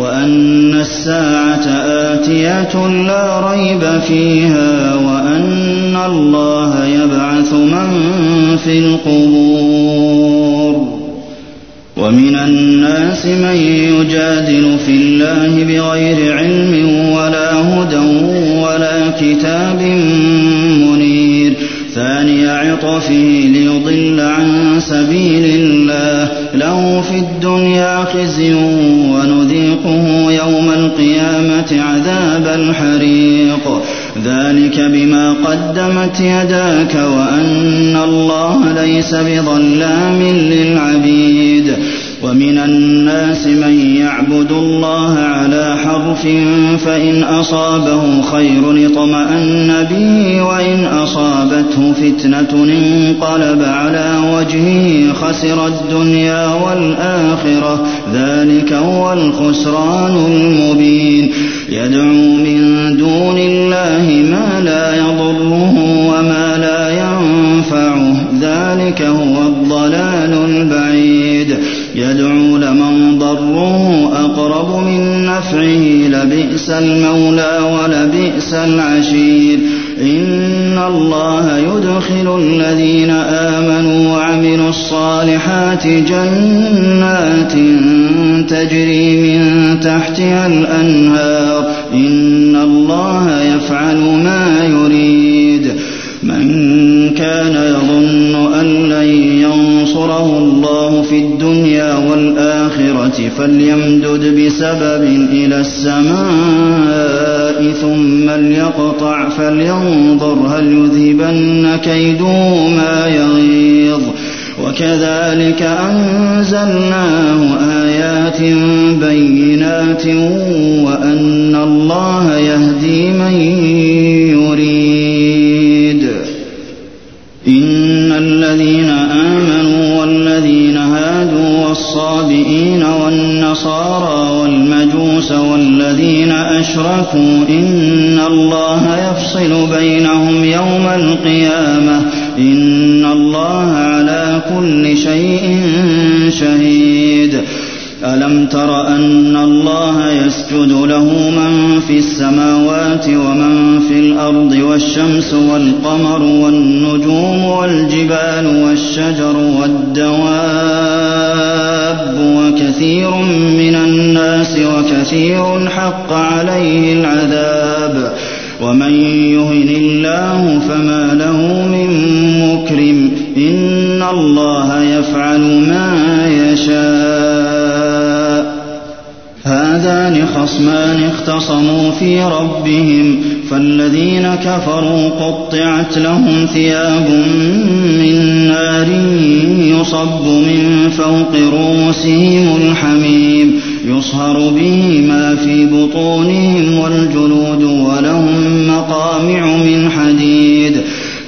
وأن الساعة آتية لا ريب فيها وأن الله يبعث من في القبور. ومن الناس من يجادل في الله بغير علم ولا هدى ولا كتاب منير. ثاني عطفه ليضل عن سبيل الله. له في الدنيا خزي ونذيقه يوم القيامة عذاب الحريق. ذلك بما قدمت يداك وأن الله ليس بظلام للعبيد. ومن الناس من يعبد الله على حرف فإن أصابه خير اطمأن به وإن أصابته فتنة انقلب على وجهه خسر الدنيا والآخرة ذلك هو الخسران المبين. يدعو من دون الله ما لا يضره لبئس المولى ولبئس العشير. إن الله يدخل الذين آمنوا وعملوا الصالحات جنات تجري من تحتها الأنهار. إن الله يفعل ما يريد. من كان يظن أن لن ينصره الله في الدنيا والآخرة فليمدد بسبب إلى السماء ثم ليقطع فلينظر هل يذهبن كيده ما يغيظ وكذلك أنزلناه آيات بينات وأن الله يهدي من يريد إن الذين آمنوا والصابئين والنصارى والمجوس والذين أشركوا إن الله يفصل بينهم يوم القيامة إن الله على كل شيء شهيد ألم تر أن الله يسجد له من في السماوات ومن في الأرض والشمس والقمر والنجوم والجبال والشجر والدواب وكثير من الناس وكثير حق عليه العذاب ومن يهن الله فما له من مكرم إن الله يفعل ما يشاء هذان خصمان اختصموا في ربهم فالذين كفروا قطعت لهم ثياب من نار يصب من فوق رؤوسهم الحميم يصهر به ما في بطونهم والجلود ولهم مقامع من حديد.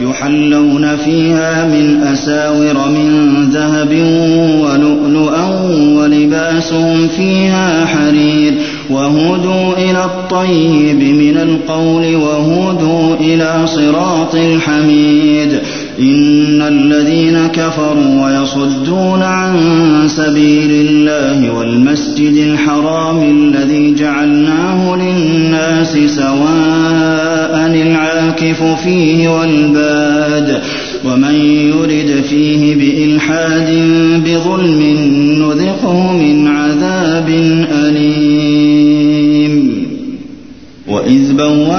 يحلون فيها من أساور من ذهب ولؤلؤا ولباسهم فيها حرير وهدوا إلى الطيب من القول وهدوا إلى صراط الحميد إن الذين كفروا ويصدون عن سبيل الله والمسجد الحرام الذي جعلناه للناس سواء العاكف فيه والباد ومن يرد فيه بإلحاد بظلم نذقه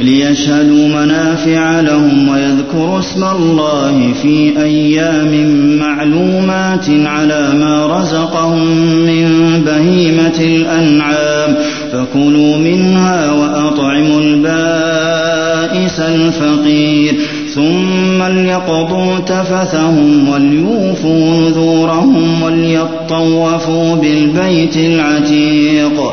ليشهدوا منافع لهم ويذكروا اسم الله في أيام معلومات على ما رزقهم من بهيمة الأنعام. فكلوا منها وأطعموا البائس الفقير. ثم ليقضوا تفثهم وليوفوا نذورهم وليطوفوا بالبيت العتيق.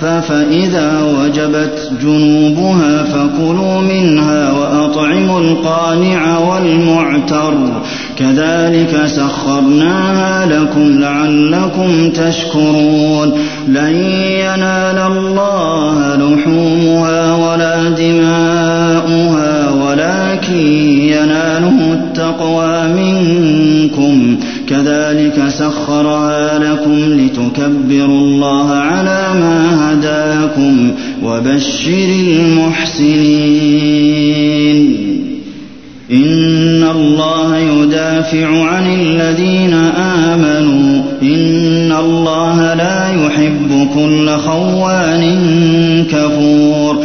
فإذا وجبت جنوبها فكلوا منها وأطعموا القانع والمعتر. كذلك سخرناها لكم لعلكم تشكرون. لن ينال الله لحومها ولا دماؤها ولكن يناله التقوى منكم. كذلك سخرها لكم لتكبروا الله على ما هداكم وبشر المحسنين. إن الله يدافع عن الذين آمنوا. إن الله لا يحب كل خوان كفور.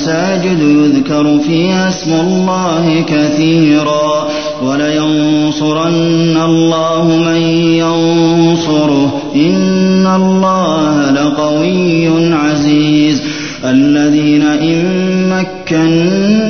ومساجد يذكر فيها اسم الله كثيرا ولينصرن الله من ينصره. إن الله لقوي عزيز. الذين إن مكناهم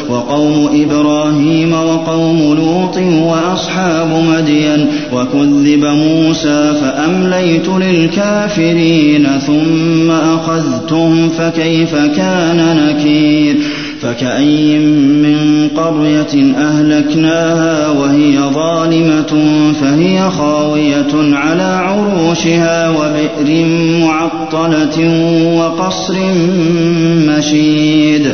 وقوم إبراهيم وقوم لوط وأصحاب مدين وكذب موسى فأمليت للكافرين ثم أخذتهم فكيف كان نكير فكأي من قرية أهلكناها وهي ظالمة فهي خاوية على عروشها وبئر معطلة وقصر مشيد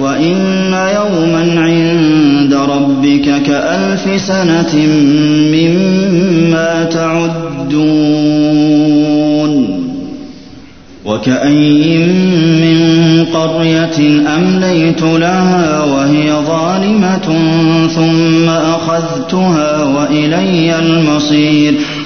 وإن يوما عند ربك كألف سنة مما تعدون وكأي من قرية أمليت لها وهي ظالمة ثم أخذتها وإلي المصير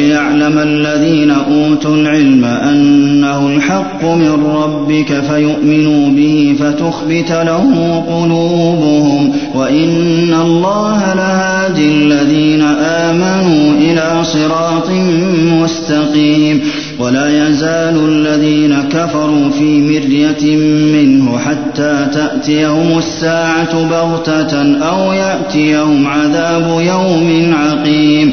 وليعلم الذين أوتوا العلم أنه الحق من ربك فيؤمنوا به فتخبت له قلوبهم وإن الله لهادي الذين آمنوا إلى صراط مستقيم ولا يزال الذين كفروا في مرية منه حتى تأتيهم الساعة بغتة أو يأتيهم عذاب يوم عقيم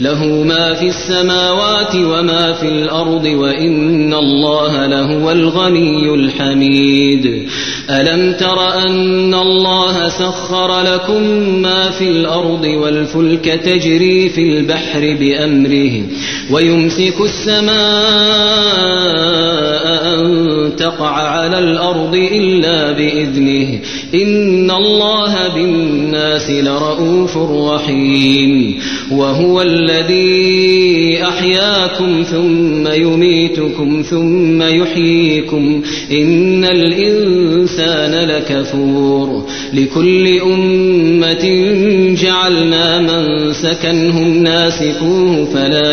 له ما في السماوات وما في الأرض وإن الله لهو الغني الحميد. ألم تر أن الله سخر لكم ما في الأرض والفلك تجري في البحر بأمره ويمسك السماء أن تقع على الأرض إلا بإذنه. إن الله بالناس لرؤوف رحيم. وهو الذي أحياكم ثم يميتكم ثم يحييكم. إن الإنسان لكفور. لكل أمة جعلنا من سكنهم ناسكوه فلا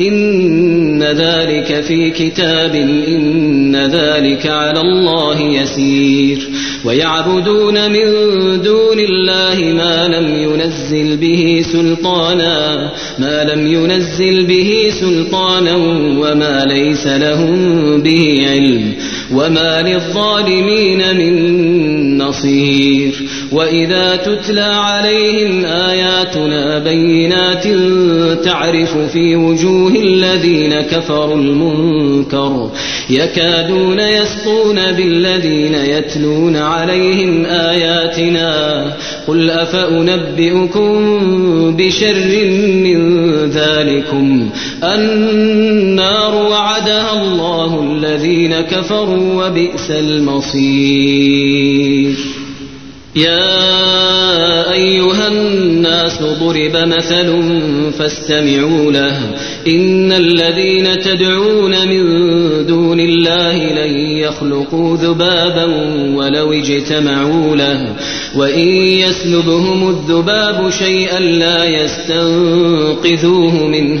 إن ذلك في كتاب إن ذلك على الله يسير. ويعبدون من دون الله ما لم ينزل به سلطانا ما لم ينزل به سلطانا وما ليس لهم به علم. وما للظالمين من نصير وإذا تتلى عليهم آياتنا بينات تعرف في وجوه الذين كفروا المنكر يكادون يسطون بالذين يتلون عليهم آياتنا قل أفأنبئكم بشر من ذلكم النار وعدها الله الذين كفروا وبئس المصير. يا أيها الناس ضرب مثل فاستمعوا له. إن الذين تدعون من دون الله لن يخلقوا ذبابا ولو اجتمعوا له. وإن يسلبهم الذباب شيئا لا يستنقذوه منه.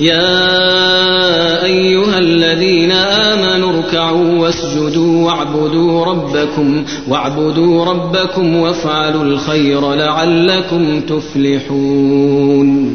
يا أيها الذين آمنوا اركعوا واسجدوا واعبدوا ربكم واعبدوا ربكم وافعلوا الخير لعلكم تفلحون.